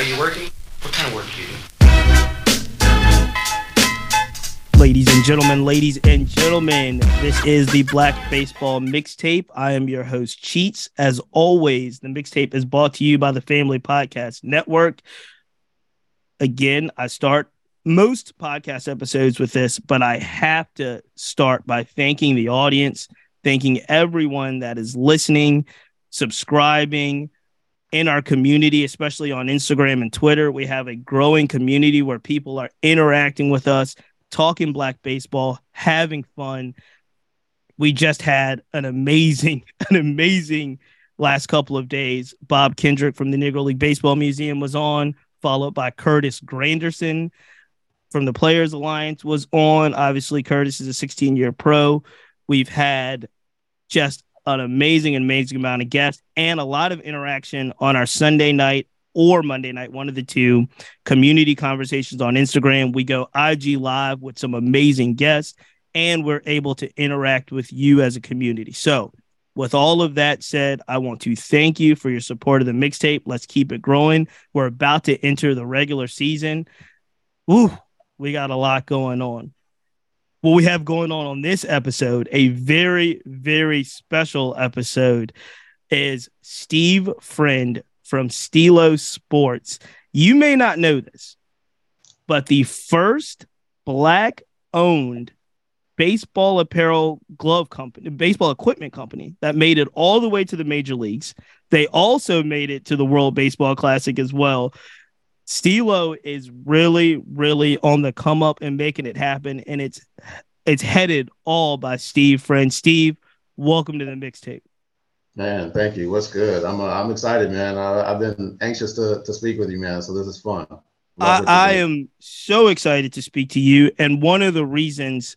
Are you working? What kind of work do you do? Ladies and gentlemen, ladies and gentlemen, this is the Black Baseball Mixtape. I am your host, Cheats. As always, the mixtape is brought to you by the Family Podcast Network. Again, I start most podcast episodes with this, but I have to start by thanking the audience, thanking everyone that is listening, subscribing, in our community, especially on Instagram and Twitter. We have a growing community where people are interacting with us, talking black baseball, having fun. We just had an amazing, an amazing last couple of days. Bob Kendrick from the Negro League Baseball Museum was on, followed by Curtis Granderson from the Players Alliance was on. Obviously, Curtis is a 16 year pro. We've had just an amazing, amazing amount of guests and a lot of interaction on our Sunday night or Monday night, one of the two community conversations on Instagram. We go IG live with some amazing guests and we're able to interact with you as a community. So, with all of that said, I want to thank you for your support of the mixtape. Let's keep it growing. We're about to enter the regular season. Ooh, we got a lot going on what we have going on on this episode, a very, very special episode, is Steve Friend from Steelo Sports. You may not know this, but the first black owned baseball apparel glove company, baseball equipment company that made it all the way to the major leagues. They also made it to the World Baseball Classic as well. Steelo is really, really on the come up and making it happen, and it's it's headed all by Steve Friend. Steve, welcome to the mixtape. Man, thank you. What's good? I'm uh, I'm excited, man. I, have been anxious to to speak with you, man. So this is fun. I, I am so excited to speak to you, and one of the reasons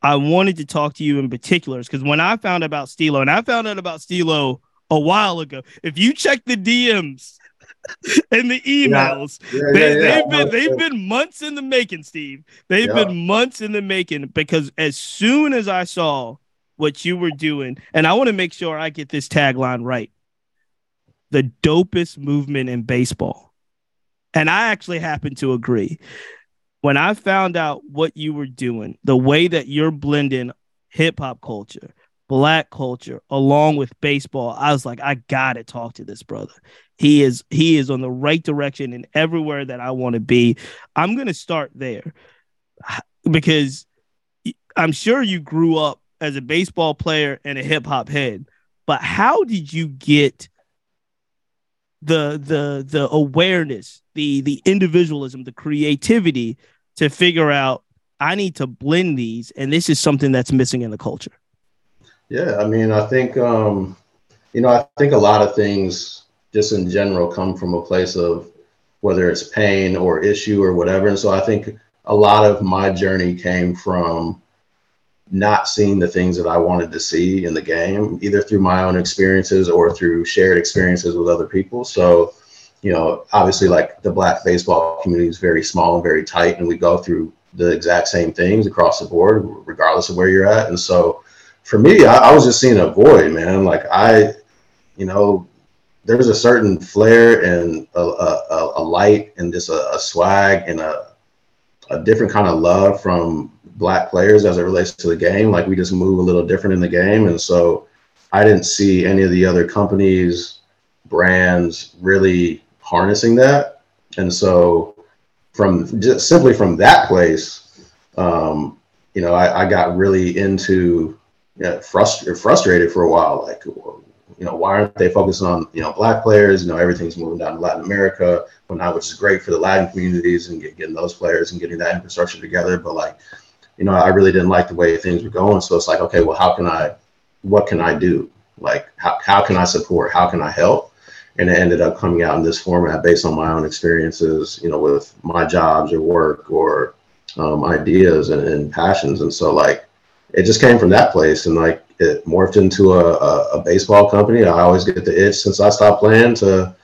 I wanted to talk to you in particular is because when I found out about Steelo, and I found out about Steelo a while ago. If you check the DMs and the emails. Yeah. Yeah, they, yeah, have been they've been months in the making, Steve. They've been months in the making because as soon as I saw what you were doing, and I want to make sure I get this tagline right. The dopest movement in baseball. And I actually happen to agree. When I found out what you were doing, the way that you're blending hip hop culture, black culture along with baseball i was like i gotta talk to this brother. He is he is on the right direction and everywhere that i want to be. I'm gonna start there because i'm sure you grew up as a baseball player and a hip-hop head but how did you get the the the awareness the the individualism the creativity to figure out i need to blend these and this is something that's missing in the culture yeah, I mean, I think um, you know, I think a lot of things just in general come from a place of whether it's pain or issue or whatever. And so I think a lot of my journey came from not seeing the things that I wanted to see in the game, either through my own experiences or through shared experiences with other people. So, you know, obviously, like the black baseball community is very small and very tight, and we go through the exact same things across the board, regardless of where you're at. And so, for me, I, I was just seeing a void, man. Like I, you know, there's a certain flair and a, a, a light and just a, a, swag and a, a different kind of love from black players as it relates to the game. Like we just move a little different in the game. And so I didn't see any of the other companies, brands really harnessing that. And so from just simply from that place, um, you know, I, I got really into yeah, frust- frustrated for a while. Like, you know, why aren't they focusing on you know black players? You know, everything's moving down to Latin America, now which is great for the Latin communities and get, getting those players and getting that infrastructure together. But like, you know, I really didn't like the way things were going. So it's like, okay, well, how can I, what can I do? Like, how, how can I support? How can I help? And it ended up coming out in this format based on my own experiences, you know, with my jobs or work or um, ideas and, and passions. And so like, it just came from that place and like it morphed into a, a, a, baseball company. I always get the itch since I stopped playing to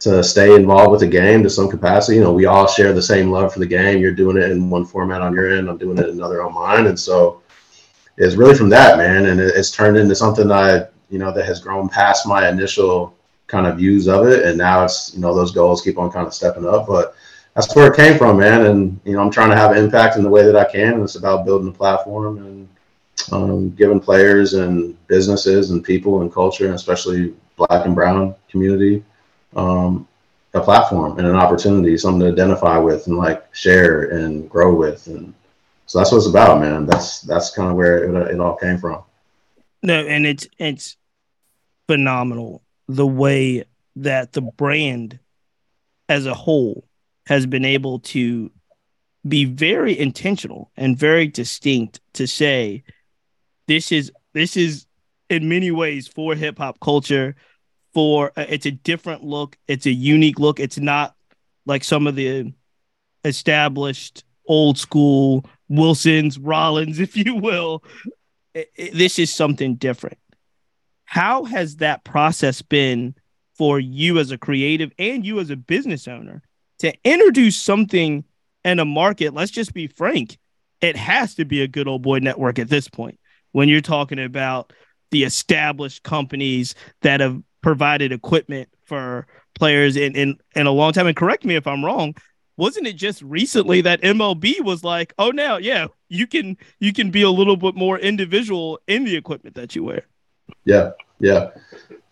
to stay involved with the game to some capacity. You know, we all share the same love for the game. You're doing it in one format on your end. I'm doing it another on mine. And so it's really from that, man. And it, it's turned into something that I, you know, that has grown past my initial kind of views of it, and now it's you know those goals keep on kind of stepping up, but that's where it came from, man. And you know, I'm trying to have impact in the way that I can, and it's about building a platform and um, giving players and businesses and people and culture, and especially Black and Brown community, um, a platform and an opportunity, something to identify with and like share and grow with, and so that's what it's about, man. That's that's kind of where it, it all came from. No, and it's it's phenomenal the way that the brand as a whole has been able to be very intentional and very distinct to say this is this is in many ways for hip hop culture for uh, it's a different look it's a unique look it's not like some of the established old school wilsons Rawlings if you will. It, it, this is something different. How has that process been for you as a creative and you as a business owner to introduce something in a market, let's just be frank, it has to be a good old boy network at this point. When you're talking about the established companies that have provided equipment for players in, in, in a long time. And correct me if I'm wrong, wasn't it just recently that MLB was like, oh now, yeah, you can you can be a little bit more individual in the equipment that you wear. Yeah, yeah.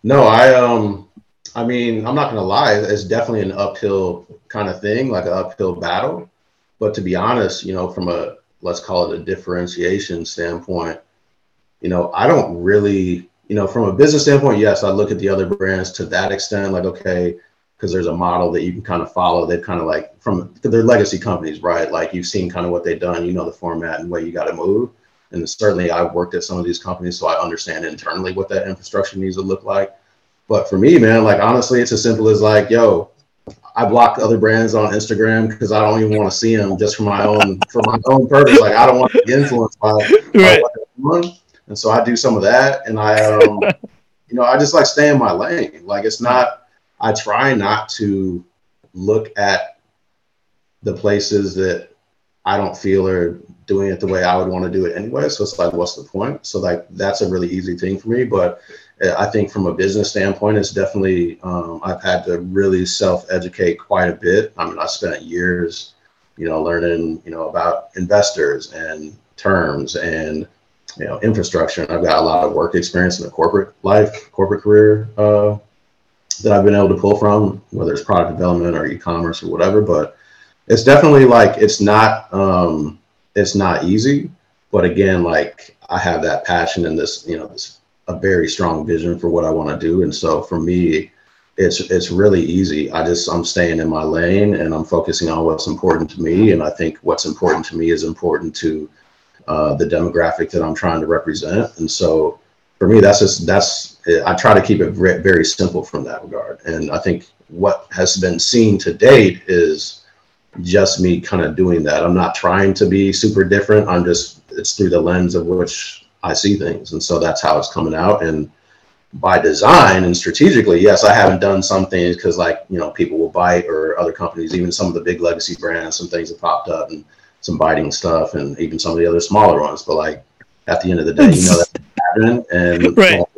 No, I um I mean, I'm not gonna lie, it's definitely an uphill kind of thing, like an uphill battle. But to be honest, you know, from a let's call it a differentiation standpoint, you know, I don't really, you know, from a business standpoint, yes, I look at the other brands to that extent, like, okay, because there's a model that you can kind of follow. They've kind of like from they're legacy companies, right? Like you've seen kind of what they've done, you know, the format and way you got to move. And certainly I've worked at some of these companies, so I understand internally what that infrastructure needs to look like. But for me, man, like honestly, it's as simple as like, yo, I block other brands on Instagram because I don't even want to see them just for my own for my own purpose. Like I don't want to be influenced by, right. And so I do some of that, and I, um, you know, I just like stay in my lane. Like it's not. I try not to look at the places that I don't feel are doing it the way I would want to do it anyway. So it's like, what's the point? So like that's a really easy thing for me. But uh, I think from a business standpoint, it's definitely um, I've had to really self-educate quite a bit. I mean, I spent years, you know, learning, you know, about investors and terms and you know infrastructure. And I've got a lot of work experience in the corporate life, corporate career uh, that I've been able to pull from, whether it's product development or e-commerce or whatever. But it's definitely like it's not um, it's not easy, but again, like I have that passion and this, you know, this a very strong vision for what I want to do. And so for me, it's it's really easy. I just I'm staying in my lane and I'm focusing on what's important to me. And I think what's important to me is important to uh, the demographic that I'm trying to represent. And so for me, that's just that's I try to keep it very, very simple from that regard. And I think what has been seen to date is just me kind of doing that. I'm not trying to be super different. I'm just it's through the lens of which I see things, and so that's how it's coming out. And by design and strategically, yes, I haven't done some things because like you know people will bite or other companies, even some of the big legacy brands, some things have popped up and some biting stuff, and even some of the other smaller ones. But like at the end of the day, you know that's happening, and right. you know,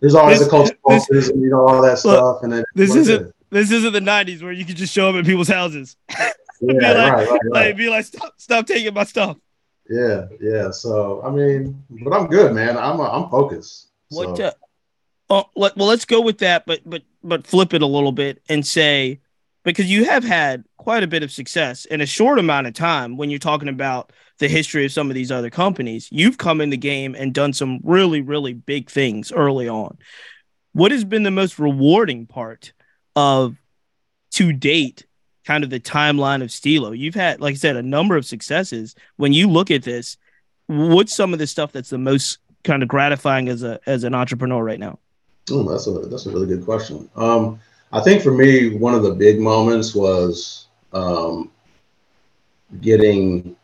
there's always this, a culture this, and you know all that stuff. And then this isn't this isn't the '90s where you could just show up at people's houses. Yeah, be like, right, right, like, be like, stop, stop taking my stuff. Yeah, yeah. So I mean, but I'm good, man. I'm I'm focused. What? So. Uh, oh, let, well, let's go with that, but but but flip it a little bit and say because you have had quite a bit of success in a short amount of time when you're talking about the history of some of these other companies. You've come in the game and done some really really big things early on. What has been the most rewarding part of to date kind of the timeline of Steelo. You've had, like I said, a number of successes. When you look at this, what's some of the stuff that's the most kind of gratifying as a as an entrepreneur right now? Oh, that's a that's a really good question. Um, I think for me, one of the big moments was um, getting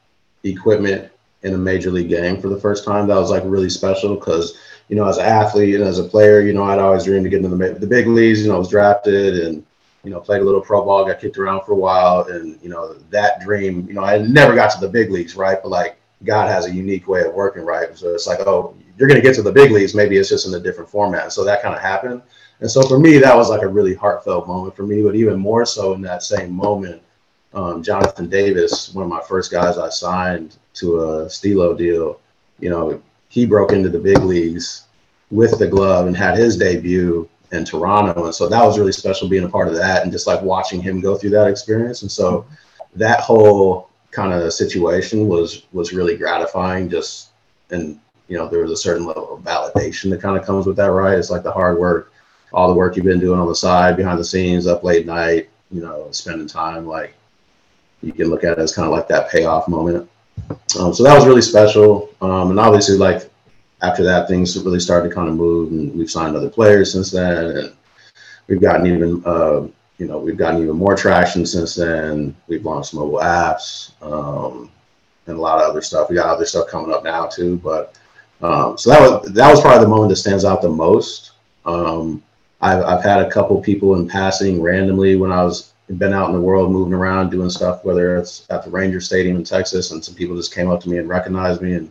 equipment in a major league game for the first time. That was like really special because you know, as an athlete and as a player, you know, I'd always dreamed of getting into the, the big leagues. You know, I was drafted and you know, played a little pro ball, got kicked around for a while, and you know that dream. You know, I never got to the big leagues, right? But like God has a unique way of working, right? So it's like, oh, you're going to get to the big leagues. Maybe it's just in a different format. So that kind of happened, And so for me, that was like a really heartfelt moment for me. But even more so in that same moment, um, Jonathan Davis, one of my first guys I signed to a Steelo deal, you know, he broke into the big leagues with the glove and had his debut in Toronto. And so that was really special being a part of that and just like watching him go through that experience. And so that whole kind of situation was was really gratifying just and you know there was a certain level of validation that kind of comes with that right it's like the hard work all the work you've been doing on the side behind the scenes up late night you know spending time like you can look at it as kind of like that payoff moment um, so that was really special um, and obviously like after that things really started to kind of move and we've signed other players since then and we've gotten even uh, you know, we've gotten even more traction since then. We've launched mobile apps um, and a lot of other stuff. We got other stuff coming up now too. But um, so that was that was probably the moment that stands out the most. Um, I've I've had a couple people in passing randomly when I was been out in the world moving around doing stuff, whether it's at the Ranger Stadium in Texas, and some people just came up to me and recognized me and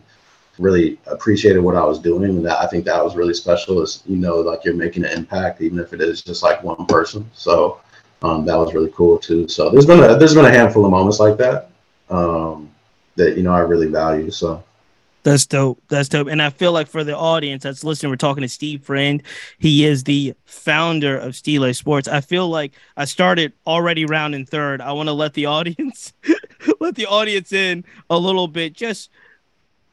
really appreciated what I was doing. And that I think that was really special. Is you know like you're making an impact, even if it is just like one person. So um, that was really cool too. So there's been a there's been a handful of moments like that um, that you know I really value. So that's dope. That's dope. And I feel like for the audience that's listening, we're talking to Steve Friend. He is the founder of Steelo Sports. I feel like I started already rounding third. I want to let the audience let the audience in a little bit. Just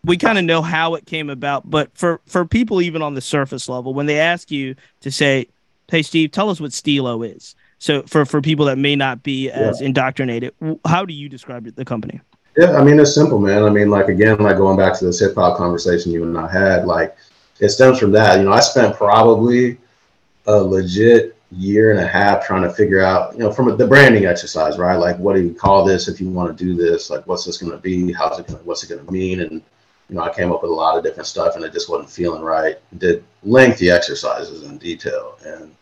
we kind of know how it came about, but for for people even on the surface level, when they ask you to say, "Hey, Steve, tell us what Steelo is," So for for people that may not be as indoctrinated, how do you describe the company? Yeah, I mean it's simple, man. I mean, like again, like going back to this hip hop conversation you and I had, like it stems from that. You know, I spent probably a legit year and a half trying to figure out, you know, from a, the branding exercise, right? Like, what do you call this if you want to do this? Like, what's this going to be? How's it going? What's it going to mean? And you know, I came up with a lot of different stuff, and it just wasn't feeling right. Did lengthy exercises in detail, and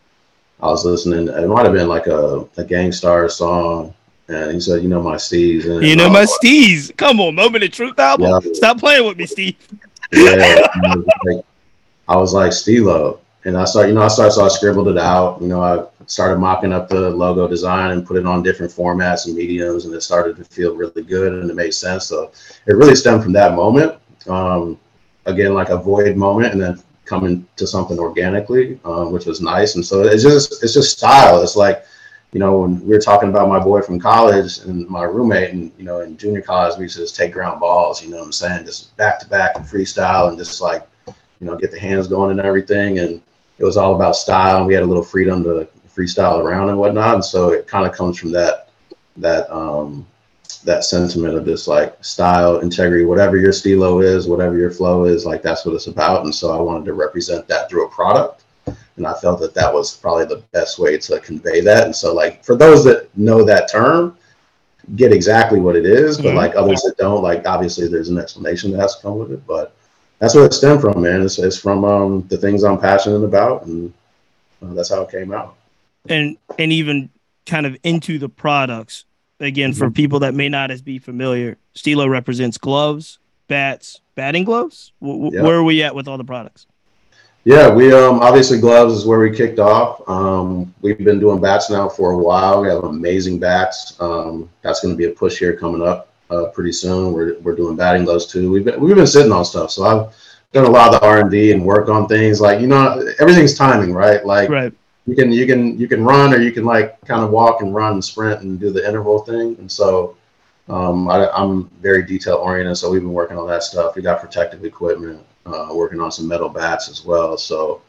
I was listening. It might have been like a, a Gang Starr song. And he said, "You know my steez." And you know my steez. Come on, Moment of Truth album. Yeah. Stop playing with me, Steve. yeah, I was like Steelo, and I started. You know, I started. So I scribbled it out. You know, I started mocking up the logo design and put it on different formats and mediums, and it started to feel really good and it made sense. So it really stemmed from that moment. Um, again, like a void moment, and then coming to something organically, um, which was nice. And so it's just it's just style. It's like, you know, when we were talking about my boy from college and my roommate, and you know, in junior college we used to just take ground balls. You know what I'm saying? Just back to back and freestyle and just like, you know, get the hands going and everything. And it was all about style. And we had a little freedom to freestyle around and whatnot. And so it kind of comes from that that um, that sentiment of just like style, integrity, whatever your steelo is, whatever your flow is, like that's what it's about. And so I wanted to represent that through a product. And I felt that that was probably the best way to convey that. And so, like, for those that know that term, get exactly what it is. But mm-hmm. like others that don't, like, obviously there's an explanation that has to come with it. But that's where it stemmed from, man. It's, it's from um, the things I'm passionate about. And uh, that's how it came out. And, and even kind of into the products again for mm-hmm. people that may not as be familiar steelo represents gloves bats batting gloves w- yep. where are we at with all the products yeah we um obviously gloves is where we kicked off. Um we've been doing bats now for a while. We have amazing bats. Um that's going to be a push here coming up uh, pretty soon. We're, we're doing batting gloves too. We've been, we've been sitting on stuff so i've done a lot of the r&d and work on things. Like you know everything's timing right? Like right. you can you can you can run or you can like kind of walk and run and sprint and do the interval thing. And so um, I, am very detail oriented, so we've been working on that stuff. We got protective equipment, uh, working on some metal bats as well. So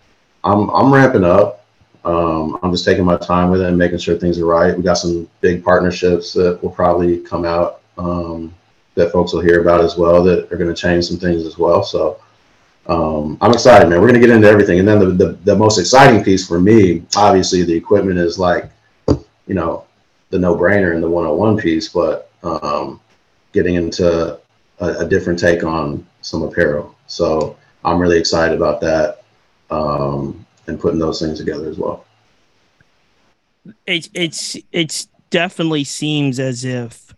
I'm I'm ramping up. Um, I'm just taking my time with it and making sure things are right. We got some big partnerships that will probably come out um, that folks will hear about as well that are going to change some things as well. So um, I'm excited, man. We're gonna get into everything, and then the, the, the most exciting piece for me, obviously, the equipment is like, you know, the no brainer and the 101 piece, but um, getting into a, a, different take on some apparel. So I'm really excited about that um, and putting those things together as well. It's it's it's definitely seems as if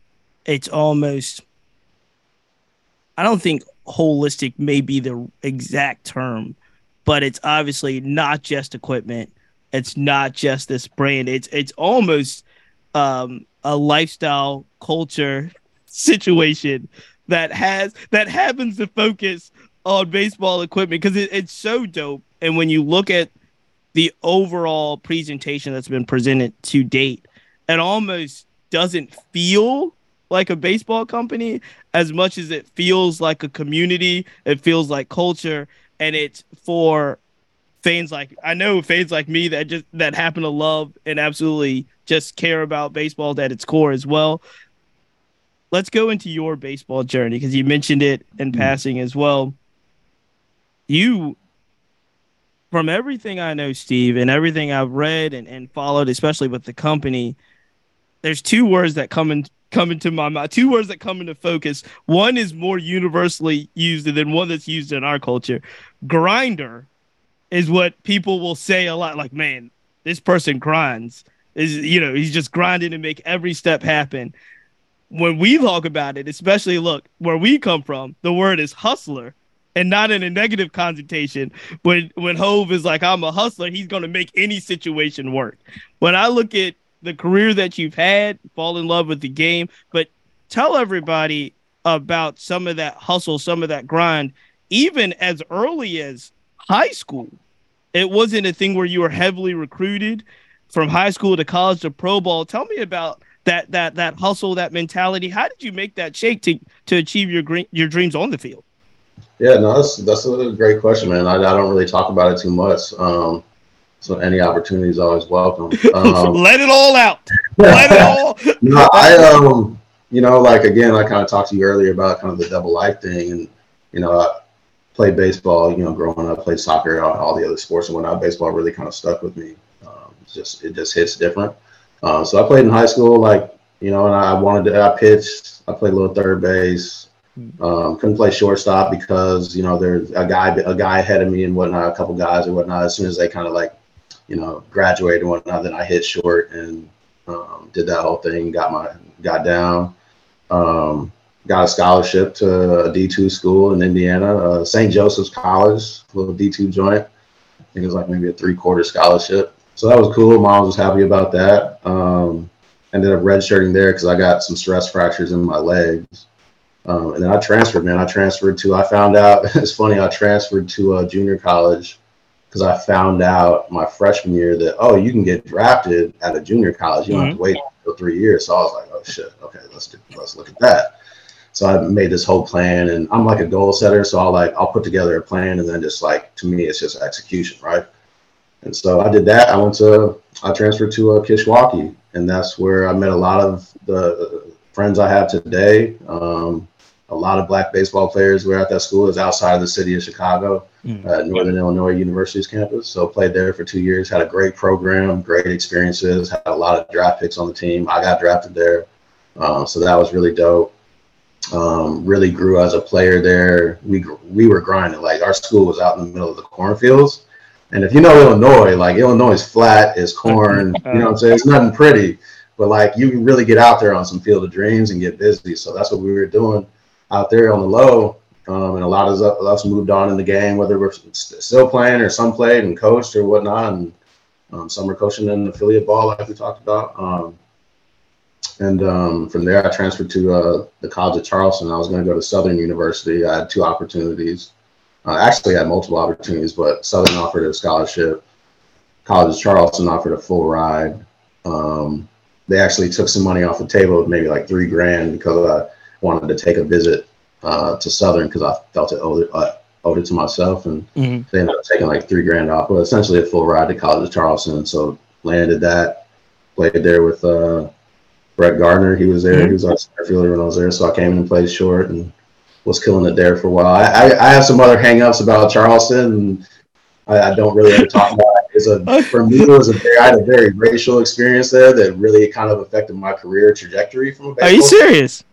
it's almost. I don't think holistic may be the exact term, but it's obviously not just equipment, It's not just this brand. It's it's almost um, a lifestyle culture situation that has that happens to focus on baseball equipment because it, it's so dope. And when you look at the overall presentation that's been presented to date, it almost doesn't feel like a baseball company as much as it feels like a community. It feels like culture, and it's for fans like I know fans like me that just that happen to love and absolutely just care about baseball at its core as well. Let's go into your baseball journey because you mentioned it in mm-hmm. passing as well. You, from everything I know, Steve, and everything I've read and, and followed, especially with the company, there's two words that come in come into my mind. Two words that come into focus. One is more universally used than one that's used in our culture. Grinder is what people will say a lot. Like, man, this person grinds. Is you know he's just grinding to make every step happen. When we talk about it, especially look where we come from, the word is hustler and not in a negative connotation. When when Hove is like, I'm a hustler, he's gonna make any situation work. When I look at the career that you've had, fall in love with the game, but tell everybody about some of that hustle, some of that grind, even as early as high school. It wasn't a thing where you were heavily recruited from high school to college to pro ball. Tell me about that that that hustle, that mentality. How did you make that shake to to achieve your your dreams on the field? Yeah, no, that's that's a great question, man. I, I don't really talk about it too much. Um, so any opportunity is always welcome. Um, Let it all out. Let it all. no, I um, you know, like again, I kind of talked to you earlier about kind of the double life thing, and you know, I played baseball. You know, growing up, played soccer, all, all the other sports and whatnot. Baseball really kind of stuck with me just it just hits different. Uh, so I played in high school, like you know, and I wanted to. I pitched. I played a little third base. Um, couldn't play shortstop because you know there's a guy a guy ahead of me and whatnot, a couple guys or whatnot. As soon as they kind of like, you know, graduated and whatnot, then I hit short and um, did that whole thing. Got my got down. Um, got a scholarship to a D two school in Indiana, uh, St. Joseph's College, little D two joint. I think it was like maybe a three quarter scholarship so that was cool. Mom was happy about that. Um, ended up redshirting there because I got some stress fractures in my legs. Um, and then I transferred, man. I transferred to, I found out, it's funny, I transferred to a junior college because I found out my freshman year that, oh, you can get drafted at a junior college. You don't mm-hmm. have to wait for three years. So I was like, oh, shit. Okay, let's, do, let's look at that. So I made this whole plan and I'm like a goal setter. So I'll like, I'll put together a plan and then just like, to me, it's just execution, right? And so I did that. I went to, I transferred to uh, Kishwaukee, and that's where I met a lot of the friends I have today. Um, a lot of black baseball players were at that school. It's outside of the city of Chicago, mm-hmm. at Northern Illinois University's campus. So played there for two years. Had a great program, great experiences. Had a lot of draft picks on the team. I got drafted there, um, so that was really dope. Um, really grew as a player there. We we were grinding. Like our school was out in the middle of the cornfields, and if you know Illinois, like Illinois is flat, is corn, you know what I'm saying? It's nothing pretty, but like you can really get out there on some field of dreams and get busy. So that's what we were doing out there on the low. Um, and a lot of us moved on in the game, whether we're still playing or some played and coached or whatnot. And um, some were coaching in affiliate ball, like we talked about. Um, and um, from there, I transferred to uh, the College of Charleston. I was going to go to Southern University. I had two opportunities. Uh, actually had multiple opportunities, but Southern offered a scholarship. College of Charleston offered a full ride. Um, they actually took some money off the table, maybe like three grand, because I wanted to take a visit uh, to Southern because I felt it owed, uh, owed, it to myself, and mm-hmm. they ended up taking like three grand off, but essentially a full ride to College of Charleston. So landed that, played there with uh, Brett Gardner. He was there. Mm-hmm. He was our center fielder when I was there, so I came in and played short and was killing it there for a while. I, I, I have some other hangups about Charleston, and I, I don't really ever talk about it. It's a, for me, it was a very, I had a very racial experience there that really kind of affected my career trajectory from a baseball. Are you serious?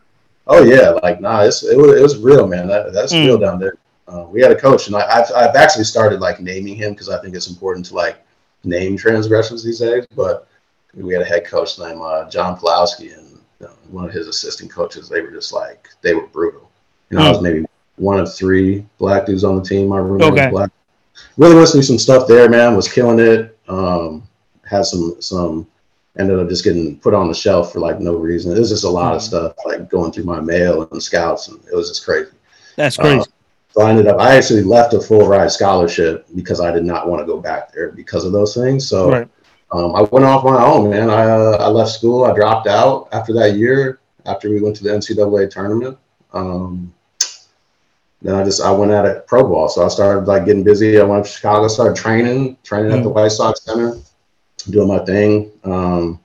Oh yeah, like nah, it's, it was it was real, man. That, that's mm. real down there. Uh, we had a coach, and I, have I've actually started like naming him because I think it's important to like name transgressions these days. But we had a head coach named uh, John Pawlowski, and uh, one of his assistant coaches. They were just like they were brutal you know, mm. I was maybe one of three black dudes on the team. My roommate okay. was black. Really listening to some stuff there, man. Was killing it. Um, had some some ended up just getting put on the shelf for like no reason. It was just a lot of stuff like going through my mail and scouts, and it was just crazy. That's crazy. Uh, so I ended up, I actually left a full ride scholarship because I did not want to go back there because of those things. So right. um, I went off my own, man. I, uh, I left school. I dropped out after that year, after we went to the NCAA tournament. Um, then I just, I went at it pro ball. So I started like getting busy. I went to Chicago, started training, training mm-hmm. at the White Sox Center, doing my thing. Um,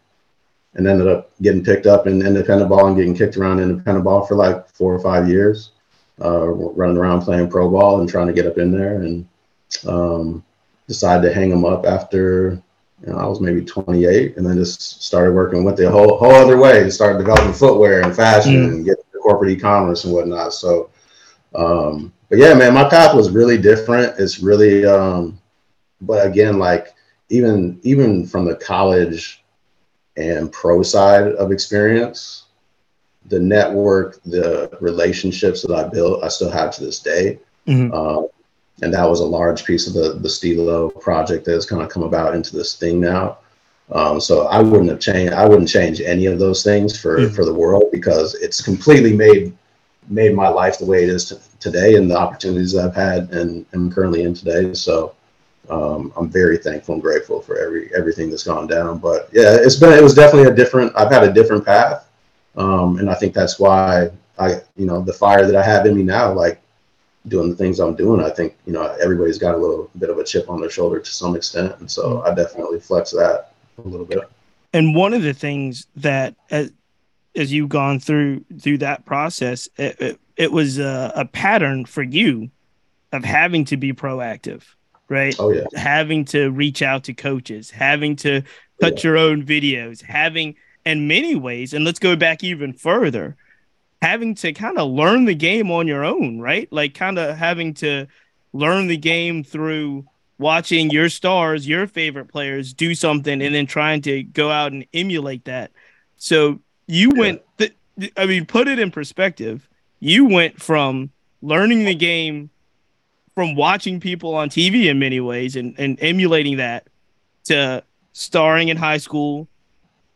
and ended up getting picked up in independent ball and getting kicked around independent ball for like four or five years uh, running around playing pro ball and trying to get up in there, and um, decided to hang them up after you know, I was maybe 28, and then just started working with the whole whole other way. Started developing footwear and fashion mm. and getting corporate e-commerce and whatnot. So, um, but yeah, man, my path was really different. It's really, um, but again, like even even from the college and pro side of experience, the network, the relationships that I built, I still have to this day. Mm-hmm. Um, and that was a large piece of the the Steelo project that has kind of come about into this thing now. Um, so I wouldn't have changed. I wouldn't change any of those things for mm-hmm. for the world because it's completely made made my life the way it is t- today and the opportunities I've had and am currently in today. So um, I'm very thankful and grateful for every everything that's gone down. But yeah, it's been it was definitely a different. I've had a different path. Um, and I think that's why I, you know, the fire that I have in me now, like doing the things I'm doing, I think, you know, everybody's got a little bit of a chip on their shoulder to some extent. And so. I definitely flex that a little bit. And one of the things that, as, as you've gone through through that process, it, it, it was a, a pattern for you of having to be proactive, right? Oh yeah. Having to reach out to coaches, having to cut yeah. your own videos, having in many ways, and let's go back even further, having to kind of learn the game on your own, right? Like kind of having to learn the game through watching your stars, your favorite players do something and then trying to go out and emulate that. So you went th- I mean put it in perspective. You went from learning the game from watching people on TV in many ways and, and emulating that to starring in high school,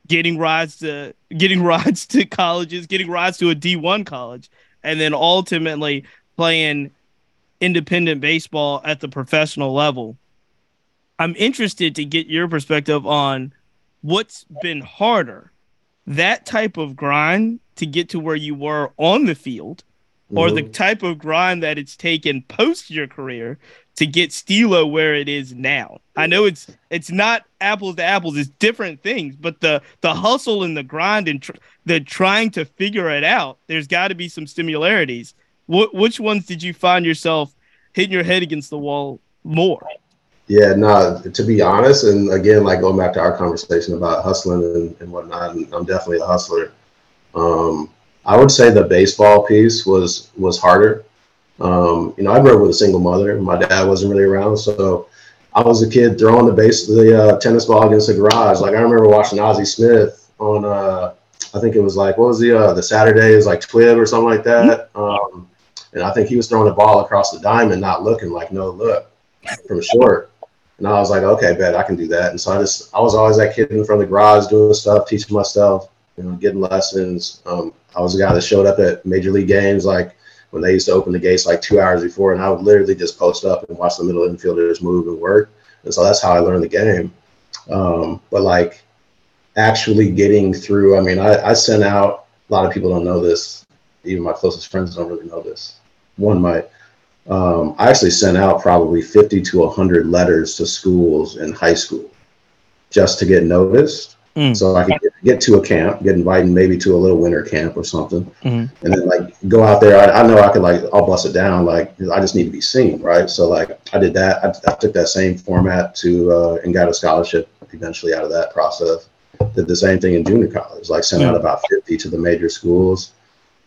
getting rides to getting rides to colleges, getting rides to a D1 college, and then ultimately playing independent baseball at the professional level. I'm interested to get your perspective on what's been harder that type of grind to get to where you were on the field or mm-hmm. the type of grind that it's taken post your career to get Steelo where it is now. I know it's it's not apples to apples; it's different things. But the the hustle and the grind and tr- the trying to figure it out, there's got to be some similarities. What which ones did you find yourself hitting your head against the wall more? Yeah, no. To be honest, and again, like going back to our conversation about hustling and, and whatnot, and I'm definitely a hustler. Um, I would say the baseball piece was was harder um, you know, I grew up with a single mother. My dad wasn't really around, so I was a kid throwing the base the uh, tennis ball against the garage. Like I remember watching Ozzie Smith on, uh, I think it was like what was the uh, the Saturdays like Twib or something like that. Um, and I think he was throwing the ball across the diamond, not looking like no look from short. And I was like, okay, bet I can do that. And so I just I was always that kid in front of the garage doing stuff, teaching myself, you know, getting lessons. Um, I was a guy that showed up at major league games like when they used to open the gates like two hours before, and I would literally just post up and watch the middle infielders move and work. And so that's how I learned the game. Um, but like actually getting through, I mean, I, I sent out, a lot of people don't know this, even my closest friends don't really know this. One might. Um, I actually sent out probably 50 to 100 letters to schools in high school just to get noticed Mm. So I could get, get, to a camp, get invited maybe to a little winter camp or something, mm. and then like go out there. I, I, know I could like I'll bust it down. Like I just need to be seen, right? So like I did that. I, I took that same format to uh, and got a scholarship eventually out of that process. Did the same thing in junior college. Like sent mm. out about fifty to the major schools.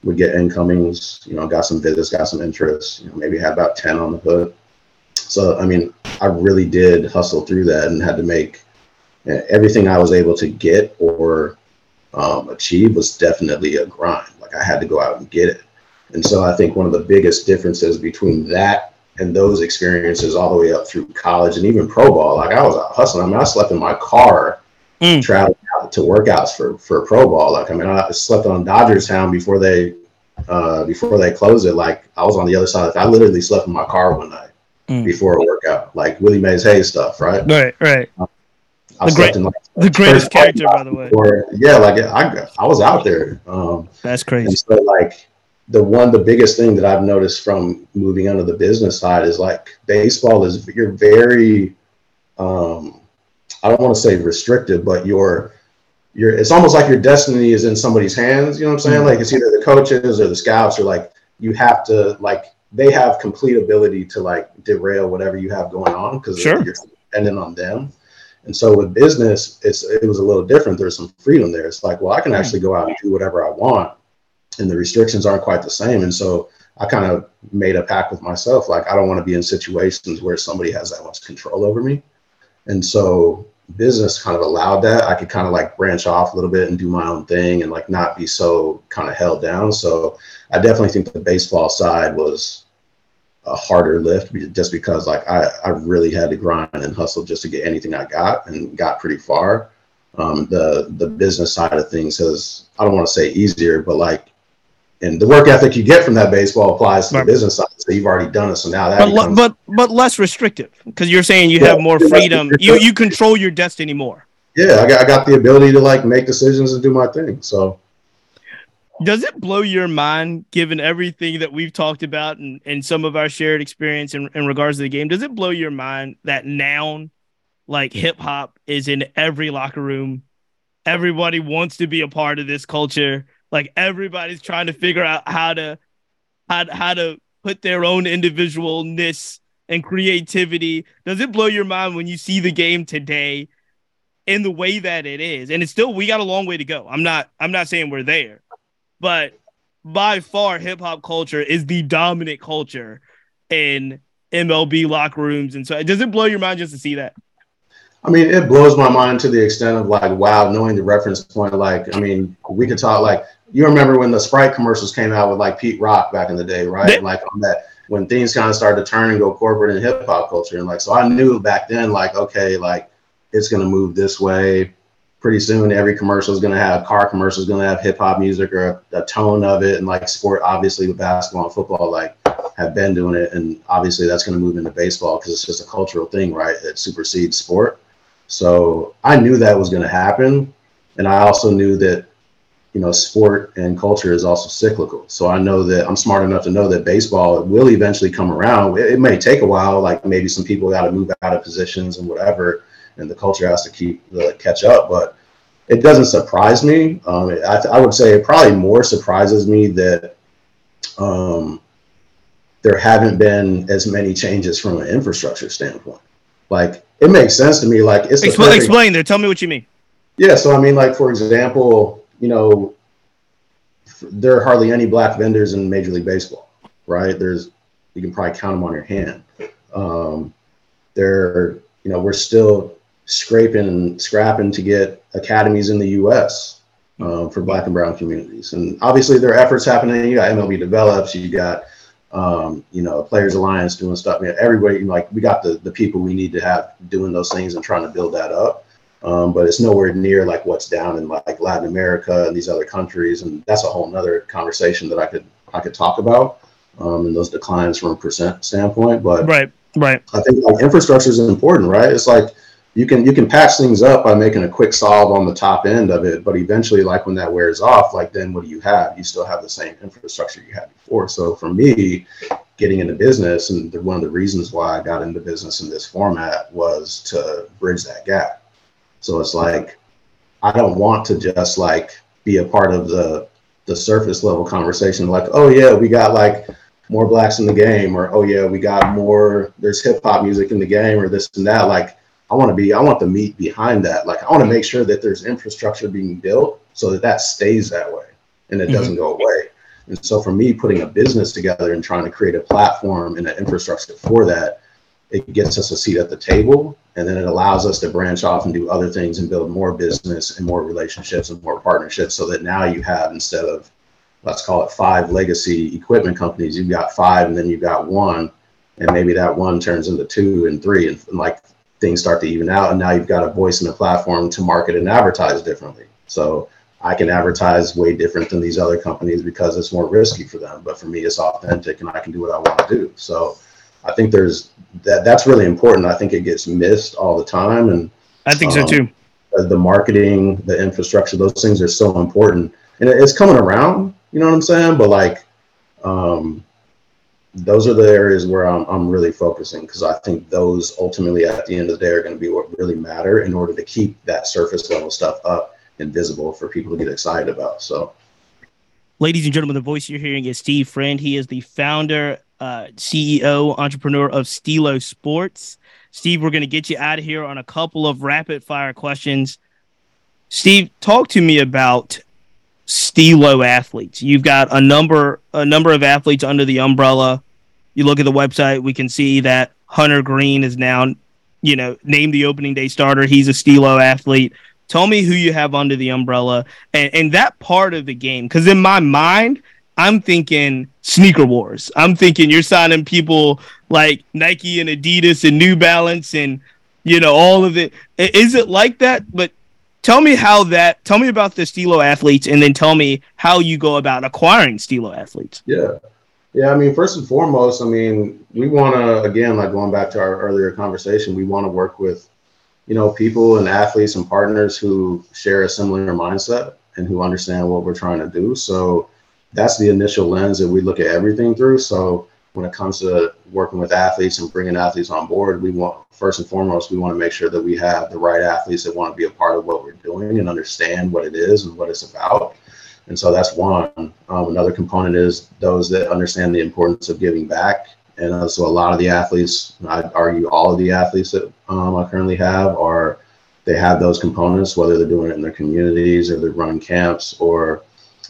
Would get incomings. You know, got some visits, got some interest. You know, maybe had about ten on the hood. So I mean, I really did hustle through that and had to make everything I was able to get or um, achieve was definitely a grind. Like I had to go out and get it. And so I think one of the biggest differences between that and those experiences all the way up through college and even pro ball. Like I was out hustling. I mean, I slept in my car mm. traveling to workouts for for pro ball. Like I mean, I slept on Dodgers Town before they uh, before they closed it. Like I was on the other side. I literally slept in my car one night mm. before a workout, like Willie Mays Hayes stuff, right? Right, right. Um, I the, great, in, like, the greatest character, by the way. Before, yeah, like I, I was out there. Um, That's crazy. so, like, the one, the biggest thing that I've noticed from moving onto the business side is like baseball is you're very, um, I don't want to say restrictive, but you're, you're, it's almost like your destiny is in somebody's hands. You know what I'm saying? Mm-hmm. Like it's either the coaches or the scouts or like you have to like they have complete ability to like derail whatever you have going on because sure. you're dependent on them. And so with business, it's it was a little different. There's some freedom there. It's like, well, I can actually go out and do whatever I want, and the restrictions aren't quite the same. And so I kind of made a pact with myself, like I don't want to be in situations where somebody has that much control over me. And so business kind of allowed that. I could kind of like branch off a little bit and do my own thing and like not be so kind of held down. So I definitely think the baseball side was a harder lift just because like I, I really had to grind and hustle just to get anything I got and got pretty far. Um, the the business side of things has I don't want to say easier, but like and the work ethic you get from that baseball applies to right. the business side. So you've already done it. So now that but becomes, but but less restrictive because you're saying you yeah, have more freedom. You you control your destiny more. Yeah, I got I got the ability to like make decisions and do my thing. So does it blow your mind given everything that we've talked about and, and some of our shared experience in, in regards to the game? Does it blow your mind that noun like hip hop is in every locker room? Everybody wants to be a part of this culture like everybody's trying to figure out how to how, how to put their own individualness and creativity. Does it blow your mind when you see the game today in the way that it is? And it's still we got a long way to go. I'm not I'm not saying we're there, but by far hip hop culture is the dominant culture in MLB locker rooms. And so does it blow your mind just to see that? I mean, it blows my mind to the extent of like, wow, knowing the reference point. Like, I mean, we could talk like you remember when the Sprite commercials came out with like Pete Rock back in the day, right? And like on that when things kind of started to turn and go corporate and hip hop culture, and like so I knew back then, like okay, like it's gonna move this way. Pretty soon, every commercial is gonna have car commercials, gonna have hip hop music or a, a tone of it, and like sport, obviously with basketball and football, like have been doing it, and obviously that's gonna move into baseball because it's just a cultural thing, right? It supersedes sport. So I knew that was gonna happen, and I also knew that you know, sport and culture is also cyclical. So I know that I'm smart enough to know that baseball will eventually come around. It, it may take a while, like maybe some people got to move out of positions and whatever, and the culture has to keep uh, catch up. But it doesn't surprise me. Um, I, I, would say it probably more surprises me that um, there haven't been as many changes from an infrastructure standpoint. Like it makes sense to me. Like it's explain, explain there. Tell me what you mean. Yeah. So I mean, like for example, you know, there are hardly any black vendors in Major League Baseball, right? There's you can probably count them on your hand. Um, there, you know, we're still scraping and scrapping to get academies in the U.S. Um, for Black and Brown communities, and obviously there are efforts happening. You got MLB develops, you got um, you know, Players Alliance doing stuff. Man, everybody, like, we got the the people we need to have doing those things and trying to build that up um, but it's nowhere near like what's down in like Latin America and these other countries, and that's a whole nother conversation that I could I could talk about um, and those declines from a percent standpoint. But right, right, I think like infrastructure is important, right? It's like you can you can patch things up by making a quick solve on the top end of it, but eventually, like when that wears off, like then what do you have? You still have the same infrastructure you had before. So for me, getting into business and one of the reasons why I got into business in this format was to bridge that gap so it's like I don't want to just like be a part of the the surface level conversation like, oh yeah, we got like more blacks in the game or oh yeah, we got more there's hip hop music in the game or this and that. Like I want to be I want the meat behind that. Like I want to make sure that there's infrastructure being built so that that stays that way and it mm-hmm. doesn't go away. And so for me, putting a business together and trying to create a platform and an infrastructure for that it gets us a seat at the table and then it allows us to branch off and do other things and build more business and more relationships and more partnerships so that now you have instead of let's call it five legacy equipment companies you've got five and then you've got one and maybe that one turns into two and three, and, and like things start to even out, and now you've got a voice in the platform to market and advertise differently. So I can advertise way different than these other companies because it's more risky for them. But for me, it's authentic and I can do what I want to do. So I think there's that that's really important. I think it gets missed all the time. And I think um, so too. The marketing, the infrastructure, those things are so important. And it's coming around, you know what I'm saying? But like, um, those are the areas where I'm, I'm really focusing because I think those ultimately at the end of the day are going to be what really matter in order to keep that surface level stuff up and visible for people to get excited about. So, ladies and gentlemen, the voice you're hearing is Steve Friend. He is the founder, uh, CEO, entrepreneur of Steelo Sports. Steve, we're going to get you out of here on a couple of rapid fire questions. Steve, talk to me about Steelo athletes. You've got a number a number of athletes under the umbrella. You look at the website, we can see that Hunter Greene is now, you know, named the opening day starter. He's a Steelo athlete. Tell me who you have under the umbrella and, and that part of the game. Because in my mind, I'm thinking sneaker wars. I'm thinking you're signing people like Nike and Adidas and New Balance and you know all of it. Is it like that? But tell me how that. Tell me about the Steelo athletes, and then tell me how you go about acquiring Steelo athletes. Yeah, yeah. I mean, first and foremost, I mean, we want to again, like going back to our earlier conversation, we want to work with you know, people and athletes and partners who share a similar mindset and who understand what we're trying to do. So that's the initial lens that we look at everything through. So when it comes to working with athletes and bringing athletes on board, we want first and foremost we want to make sure that we have the right athletes that want to be a part of what we're doing and understand what it is and what it's about. And so that's one. Um, another component is those that understand the importance of giving back and uh, so a lot of the athletes, I'd argue all of the athletes that um, I currently have are, they have those components, whether they're doing it in their communities or they're running camps or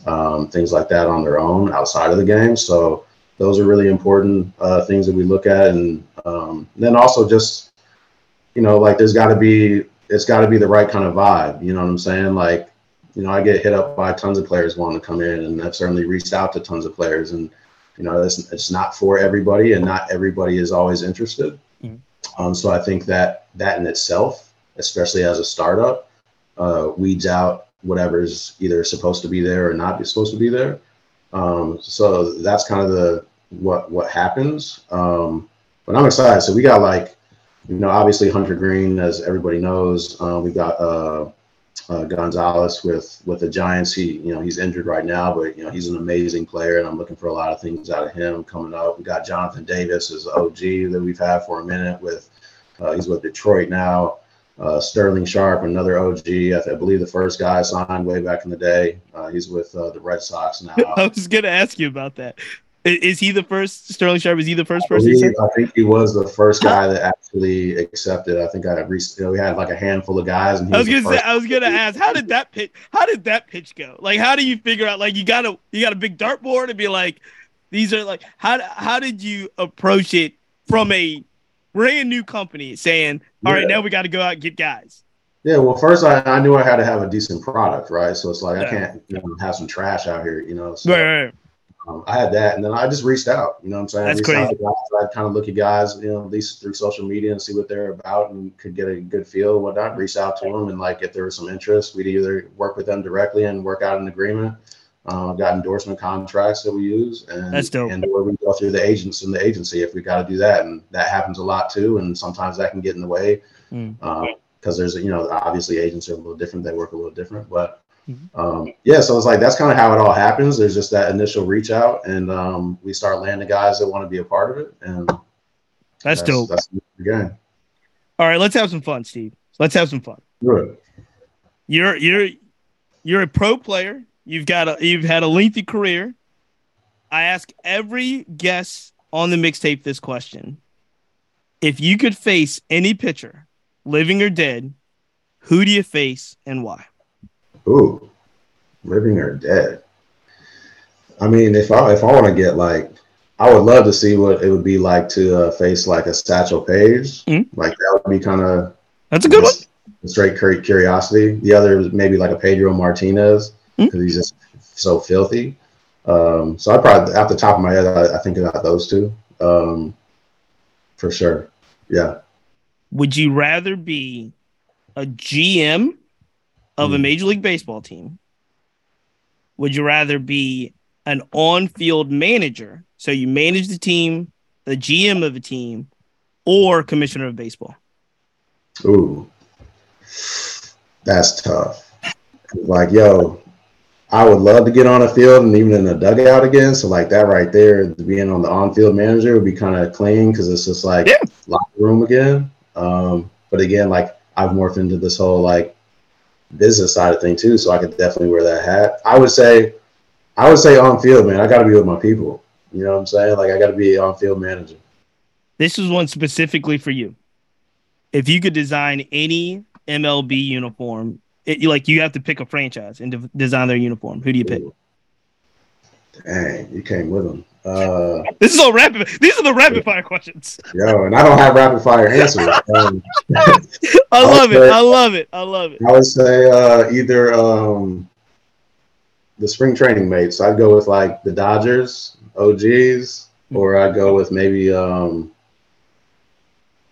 um, things like that on their own outside of the game. So those are really important uh, things that we look at. And um, then also just, you know, like there's got to be, it's got to be the right kind of vibe. You know what I'm saying? Like, you know, I get hit up by tons of players wanting to come in, and I've certainly reached out to tons of players. And you know, it's, it's not for everybody, and not everybody is always interested. Mm-hmm. Um, so I think that that in itself, especially as a startup, uh, weeds out whatever's either supposed to be there or not supposed to be there. Um, so that's kind of the what what happens. Um, but I'm excited. So we got like, you know, obviously Hunter Greene, as everybody knows. Uh, we got uh, uh, Gonzalez with with the Giants. He you know he's injured right now, but you know he's an amazing player, and I'm looking for a lot of things out of him coming up. We got Jonathan Davis as OG that we've had for a minute. With uh, he's with Detroit now. Uh, Sterling Sharpe, another OG. I, I, believe the first guy I signed way back in the day. Uh, he's with uh, the Red Sox now. I was going to ask you about that. Is he the first Sterling Sharpe? Is he the first I person? Believe, I think he was the first guy that actually accepted. I think I you know, we had like a handful of guys. And I was gonna say, I was gonna ask, how did that pitch? How did that pitch go? Like, how do you figure out? Like, you got a you got a big dartboard and be like, these are like, how how did you approach it from a brand new company saying, all yeah. right, now we got to go out and get guys? Yeah, well, first I, I knew I had to have a decent product, right? So it's like yeah. I can't you know, have some trash out here, you know. So, right, right um, I had that, and then I just reached out. You know what I'm saying? That's crazy. I kind of look at guys, you know, at least through social media and see what they're about, and could get a good feel. Whatnot. Reach out to them, and like if there was some interest, we'd either work with them directly and work out an agreement. Uh, got endorsement contracts that we use, and that's dope. And or we go through the agents and the agency if we got to do that, and that happens a lot too. And sometimes that can get in the way because mm. um, there's you know obviously agents are a little different; they work a little different, but Mm-hmm. Um, yeah, so it's like that's kind of how it all happens. There's just that initial reach out, and um, we start landing guys that want to be a part of it, and that's, that's dope. That's the game. All right, let's have some fun, Steve. Let's have some fun. Good. You're you're you're a pro player. You've got a you've had a lengthy career. I ask every guest on the mixtape this question: If you could face any pitcher, living or dead, who do you face and why? Ooh, living or dead. I mean, if I if I want to get like, I would love to see what it would be like to uh, face like a Satchel Paige. Mm-hmm. Like that would be kind of. That's a good one. Straight curiosity. The other is maybe like a Pedro Martinez because mm-hmm. he's just so filthy. Um, so I probably, at the top of my head, I, I think about those two. Um, for sure. Yeah. Would you rather be a GM of a Hmm. Major League Baseball team? Would you rather be an on field manager? So you manage the team, the GM of a team, or commissioner of baseball? Ooh, that's tough. Like, yo, I would love to get on a field and even in a dugout again. So, like that right there, being on the on-field manager would be kind of clean because it's just like Yeah. locker room again. Um, but again, like I've morphed into this whole like business side of thing too, so I could definitely wear that hat. I would say, I would say on field, man. I got to be with my people. You know what I'm saying? Like I got to be on-field manager. This is one specifically for you. If you could design any MLB uniform, it, you- like you have to pick a franchise and de- design their uniform. Who do you pick? Dang, you came with them. Uh, This is all rapid. These are the rapid fire questions. Yo, and I don't have rapid fire answers. Um, I love it. Okay. I love it. I love it. I would say uh, either um, the spring training mates. I'd go with like the Dodgers, OGs, or I'd go with maybe um,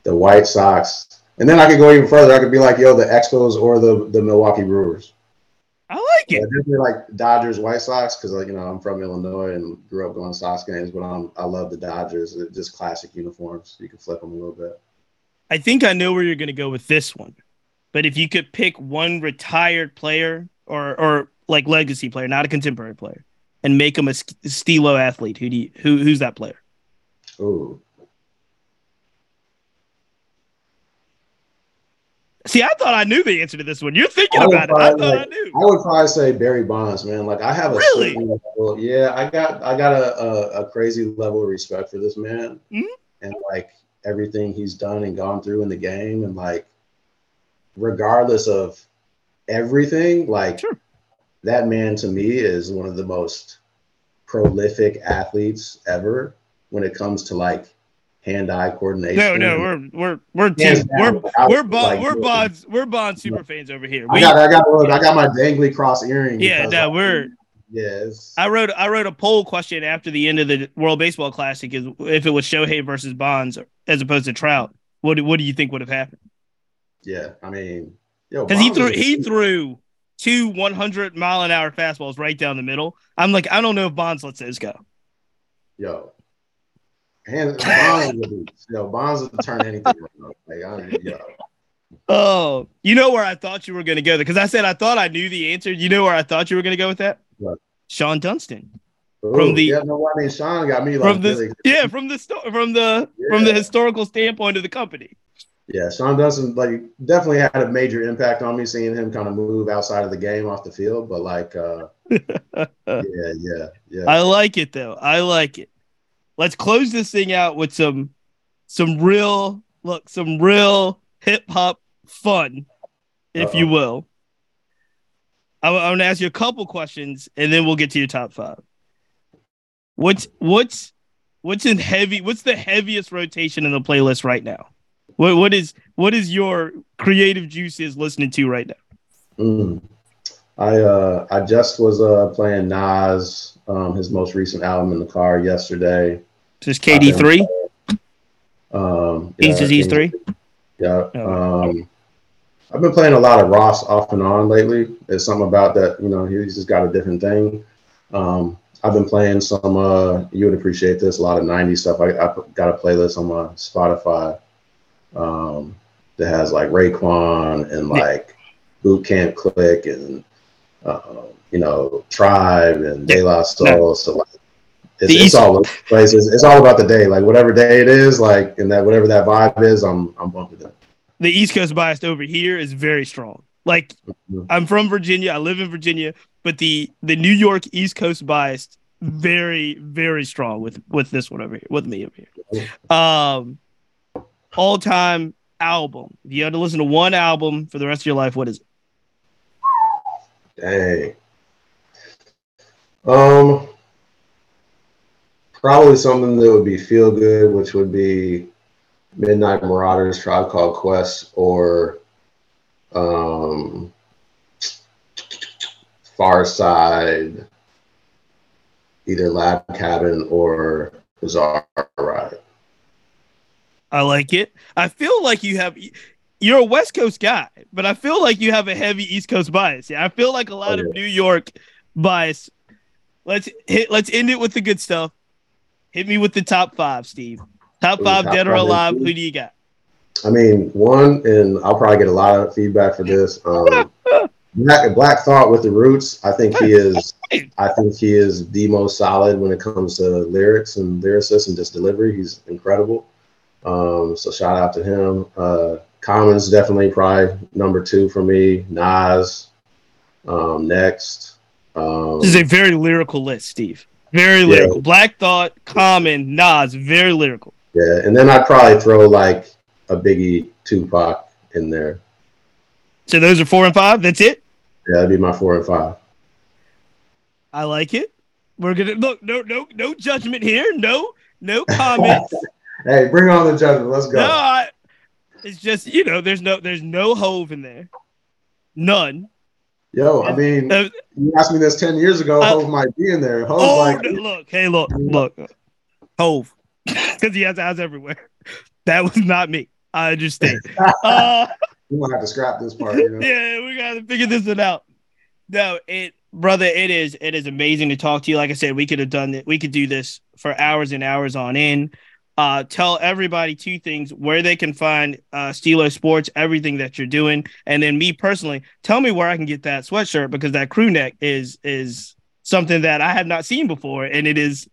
the White Sox. And then I could go even further. I could be like, yo, the Expos or the, the Milwaukee Brewers. I like Yeah, it. definitely like Dodgers, White Sox, because like you know I'm from Illinois and grew up going to Sox games, but I'm, I love the Dodgers. They're just classic uniforms. You can flip them a little bit. I think I know where you're going to go with this one. But if you could pick one retired player or or like legacy player, not a contemporary player, and make him a st- steelo athlete, who do you, who who's that player? Ooh. See, I thought I knew the answer to this one. You're thinking about it. I thought I knew. I would probably say Barry Bonds, man. Like I have a Really? level- yeah, I got I got a, a, a crazy level of respect for this man Mhm. and like everything he's done and gone through in the game and like regardless of everything, like Sure. that man to me is one of the most prolific athletes ever when it comes to like hand-eye coordination. No, no, we're we're we're team, we're we're bond, like, we're bonds we're bond super fans over here. I got I got look, I got my dangly cross earring. yeah, no, like, we're yes. I wrote I wrote a poll question after the end of the World Baseball Classic is if it was Shohei versus Bonds as opposed to Trout. What do- what do you think would have happened? Yeah, I mean, Because he threw he threw two 100 mile an hour fastballs right down the middle. I'm like I don't know if Bonds lets those go. yo, hands Bonds would be, yo, Bonds would turn anything around. Like, I, yo, Oh, you know where I thought you were going to go because I said I thought I knew the answer. You know where I thought you were going to go with that? What? Shawon Dunston Ooh, From the- yeah, no, I mean, Sean got me like from the really, yeah from the sto- from the from the historical standpoint of the company. yeah, Shawon Dunston like definitely had a major impact on me seeing him kind of move outside of the game off the field, but like, uh, yeah, yeah, yeah. I like it though. I like it. Let's close this thing out with some some real look, some real hip hop fun, if you Uh-oh. will. I, I'm going to ask you a couple questions, and then we'll get to your top five. What's what's what's in heavy? What's the heaviest rotation in the playlist right now? What what is what is your creative juices listening to right now? Mm. I uh I just was uh playing Nas, um, his most recent album in the car yesterday. Is this KD three? Um, King's yeah, Disease King's- three? Yeah. Oh. Um, I've been playing a lot of Ross off and on lately. There's something about that, you know, he's just got a different thing. Um, I've been playing some, uh, you would appreciate this, a lot of 90s stuff. I, I got a playlist on my Spotify um, that has like Raekwon and like Boot Camp Click and, uh, you know, Tribe and De La Soul. So like, it's, The it's all place. It's, it's all about the day. Like whatever day it is, like, and that whatever that vibe is, I'm, I'm bumping it. the East Coast bias over here is very strong. Like Mhm. I'm from Virginia, I live in Virginia, but the the New York East Coast bias very very strong with with this one over here with me over here. Um, all time album. If you had to listen to one album for the rest of your life, what is it? Dang. Um, probably something that would be feel good, which would be Midnight Marauders, Tribe Called Quest, or um, Pharcyde, either Lab Cabin or Bizarre Ride. I like it. I feel like you have you're a West Coast guy, but I feel like you have a heavy East Coast bias. Yeah, I feel like a lot oh, yeah. of New York bias. Let's hit. Let's end it with the good stuff. Hit me with the top five, Steve. Top five, top dead or alive. Who do you got? I mean, one, and I'll probably get a lot of feedback for this. Um, Black, Black Thought with the Roots. I think he is. I think he is the most solid when it comes to lyrics and lyricists and just delivery. He's incredible. Um, so shout out to him. Uh, Common's definitely probably number two for me. Nas, um, next. Um, this is a very lyrical list, Steve. Very lyrical. Yeah. Black Thought, Common, Nas, very lyrical. Yeah, and then I'd probably throw like a Biggie, Tupac in there. So those are four and five. That's it. Yeah, that'd be my four and five. I like it. We're gonna look. No, no, no judgment here. No, no comments. hey, bring on the judgment. Let's go. No, I, it's just you know, there's no, there's no hove in there. None. Yo, I mean, uh, you asked me this ten years ago. Uh, Hove might be in there. Hove oh, like, look, hey, look, look, Hove, because he has eyes everywhere. That was not me. I understand. uh, we might have to scrap this part. You know? yeah, we got to figure this one out. No, it, brother, it is. It is amazing to talk to you. Like I said, we could have done it. We could do this for hours and hours on end uh, tell everybody two things where they can find uh, Sports, everything that you're doing, and then me personally, tell me where I can get that sweatshirt because that crew neck is is something that I have not seen before, and it is,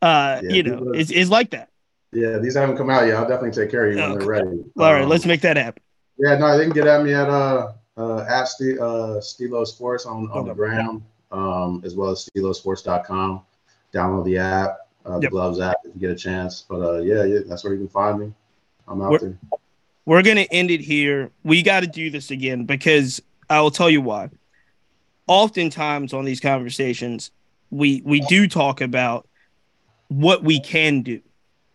uh, yeah, you know, is is like that. Yeah, these haven't come out yet. I'll definitely take care of you when they're ready. All um, right, let's make that happen. Yeah, no, they can get at me at uh, uh at St- uh, Steelo Sports on on the ground, um, as well as SteeloSports.com. Download the app uh, yep. Gloves app if you get a chance. But uh, yeah, yeah, that's where you can find me. I'm out we're, there. We're gonna end it here. We got to do this again because I will tell you why. Oftentimes on these conversations, we we do talk about what we can do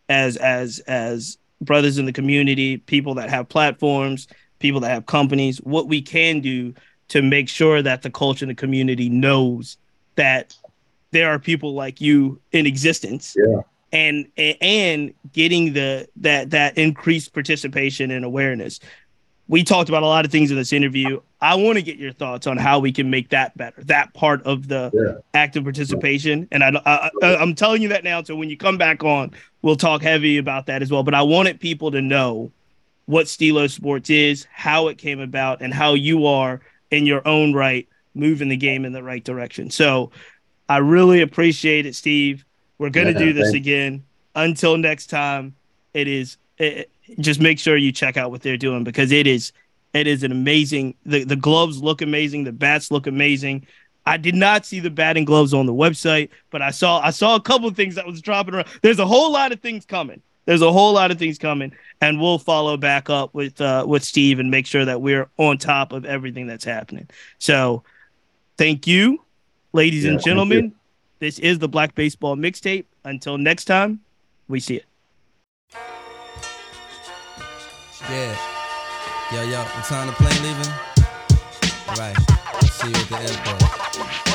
as as as brothers in the community, people that have platforms, people that have companies, what we can do to make sure that the culture in the community knows that there are people like you in existence. Yeah. And and getting the that that increased participation and awareness. We talked about a lot of things in this interview. I want to get your thoughts on how we can make that better. That part of the yeah. active participation, and I, I, I I'm telling you that now. So when you come back on, we'll talk heavy about that as well. But I wanted people to know what Steelo Sports is, how it came about, and how you are in your own right moving the game in the right direction. So I really appreciate it, Steve. We're going to yeah, do this thanks. again. Until next time, it is it, just make sure you check out what they're doing because it is it is an amazing the, the gloves look amazing, the bats look amazing. I did not see the batting gloves on the website, but I saw I saw a couple of things that was dropping around. There's a whole lot of things coming. There's a whole lot of things coming, and we'll follow back up with uh, with Steve and make sure that we're on top of everything that's happening. So, thank you Ladies yeah, and gentlemen, this is the Black Baseball Mixtape. Until next time, we see it. Yeah. Yo, yo, what time the plane leaving? All right. See you at the airport.